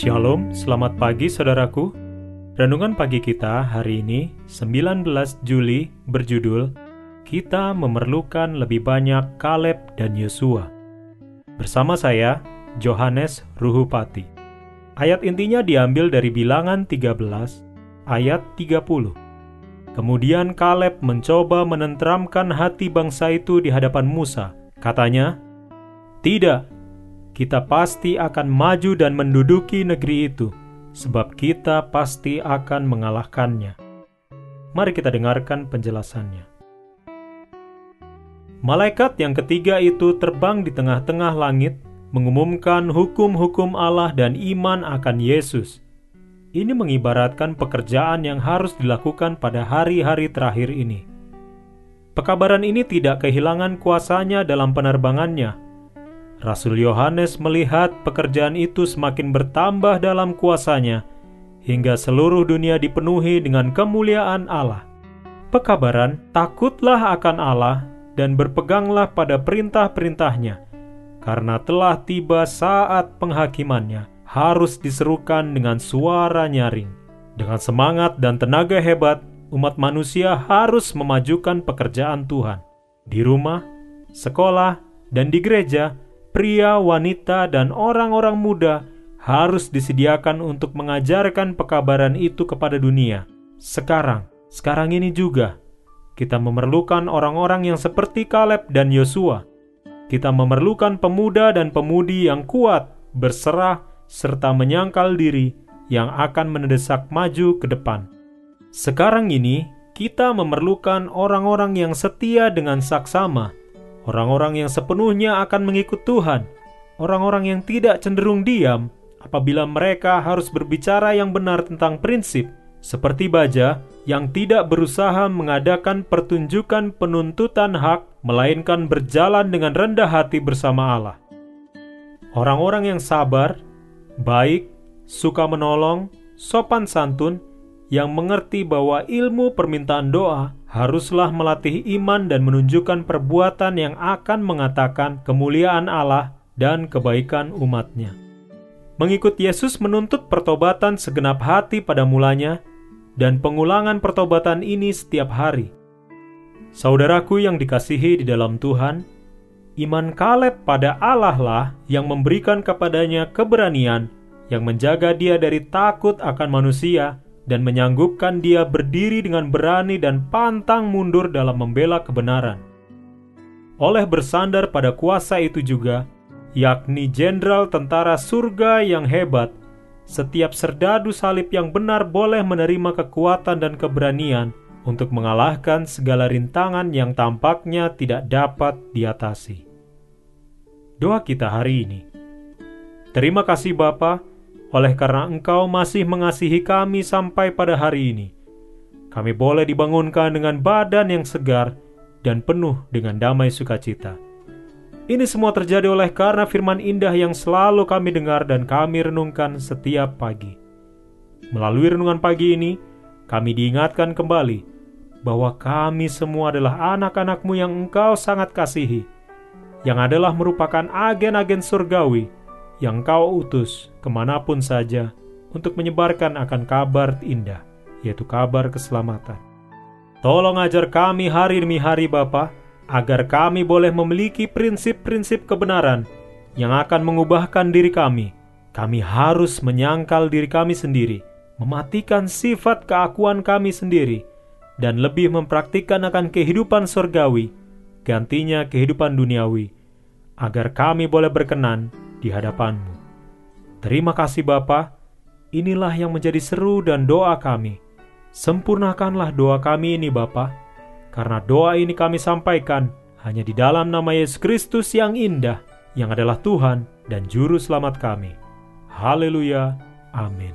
Shalom, selamat pagi saudaraku. Renungan pagi kita hari ini, 19 Juli, berjudul Kita Memerlukan Lebih Banyak Kaleb dan Yosua. Bersama saya, Johannes Ruhupati. Ayat intinya diambil dari bilangan 13, ayat 30. Kemudian Kaleb mencoba menenteramkan hati bangsa itu di hadapan Musa. Katanya, Tidak, kita pasti akan maju dan menduduki negeri itu, sebab kita pasti akan mengalahkannya. Mari kita dengarkan penjelasannya. Malaikat yang ketiga itu terbang di tengah-tengah langit, mengumumkan hukum-hukum Allah dan iman akan Yesus. Ini mengibaratkan pekerjaan yang harus dilakukan pada hari-hari terakhir ini. Pekabaran ini tidak kehilangan kuasanya dalam penerbangannya, Rasul Yohanes melihat pekerjaan itu semakin bertambah dalam kuasanya, hingga seluruh dunia dipenuhi dengan kemuliaan Allah. Pekabaran, takutlah akan Allah dan berpeganglah pada perintah-perintahnya, karena telah tiba saat penghakimannya harus diserukan dengan suara nyaring. Dengan semangat dan tenaga hebat, umat manusia harus memajukan pekerjaan Tuhan. Di rumah, sekolah, dan di gereja, pria, wanita, dan orang-orang muda harus disediakan untuk mengajarkan pekabaran itu kepada dunia. Sekarang, sekarang ini juga, kita memerlukan orang-orang yang seperti Kaleb dan Yosua. Kita memerlukan pemuda dan pemudi yang kuat, berserah, serta menyangkal diri yang akan mendesak maju ke depan. Sekarang ini, kita memerlukan orang-orang yang setia dengan saksama, Orang-orang yang sepenuhnya akan mengikut Tuhan, orang-orang yang tidak cenderung diam apabila mereka harus berbicara yang benar tentang prinsip, seperti baja yang tidak berusaha mengadakan pertunjukan penuntutan hak, melainkan berjalan dengan rendah hati bersama Allah. Orang-orang yang sabar, baik, suka menolong, sopan santun, yang mengerti bahwa ilmu permintaan doa haruslah melatih iman dan menunjukkan perbuatan yang akan mengatakan kemuliaan Allah dan kebaikan umatnya. Mengikut Yesus menuntut pertobatan segenap hati pada mulanya dan pengulangan pertobatan ini setiap hari. Saudaraku yang dikasihi di dalam Tuhan, iman Kaleb pada Allah lah yang memberikan kepadanya keberanian yang menjaga dia dari takut akan manusia dan menyanggupkan dia berdiri dengan berani dan pantang mundur dalam membela kebenaran. Oleh bersandar pada kuasa itu juga, yakni jenderal tentara surga yang hebat, setiap serdadu salib yang benar boleh menerima kekuatan dan keberanian untuk mengalahkan segala rintangan yang tampaknya tidak dapat diatasi. Doa kita hari ini. Terima kasih Bapak oleh karena Engkau masih mengasihi kami sampai pada hari ini. Kami boleh dibangunkan dengan badan yang segar dan penuh dengan damai sukacita. Ini semua terjadi oleh karena firman indah yang selalu kami dengar dan kami renungkan setiap pagi. Melalui renungan pagi ini, kami diingatkan kembali bahwa kami semua adalah anak-anakmu yang engkau sangat kasihi, yang adalah merupakan agen-agen surgawi yang kau utus ke mana pun saja untuk menyebarkan akan kabar indah, yaitu kabar keselamatan. Tolong ajar kami hari demi hari Bapa, agar kami boleh memiliki prinsip-prinsip kebenaran yang akan mengubahkan diri kami. Kami harus menyangkal diri kami sendiri, mematikan sifat keakuan kami sendiri, dan lebih mempraktikkan akan kehidupan surgawi, gantinya kehidupan duniawi, agar kami boleh berkenan di hadapanmu. Terima kasih Bapa, inilah yang menjadi seru dan doa kami. Sempurnakanlah doa kami ini Bapa, karena doa ini kami sampaikan hanya di dalam nama Yesus Kristus yang indah. yang adalah Tuhan dan Juru Selamat kami. Haleluya! Amin.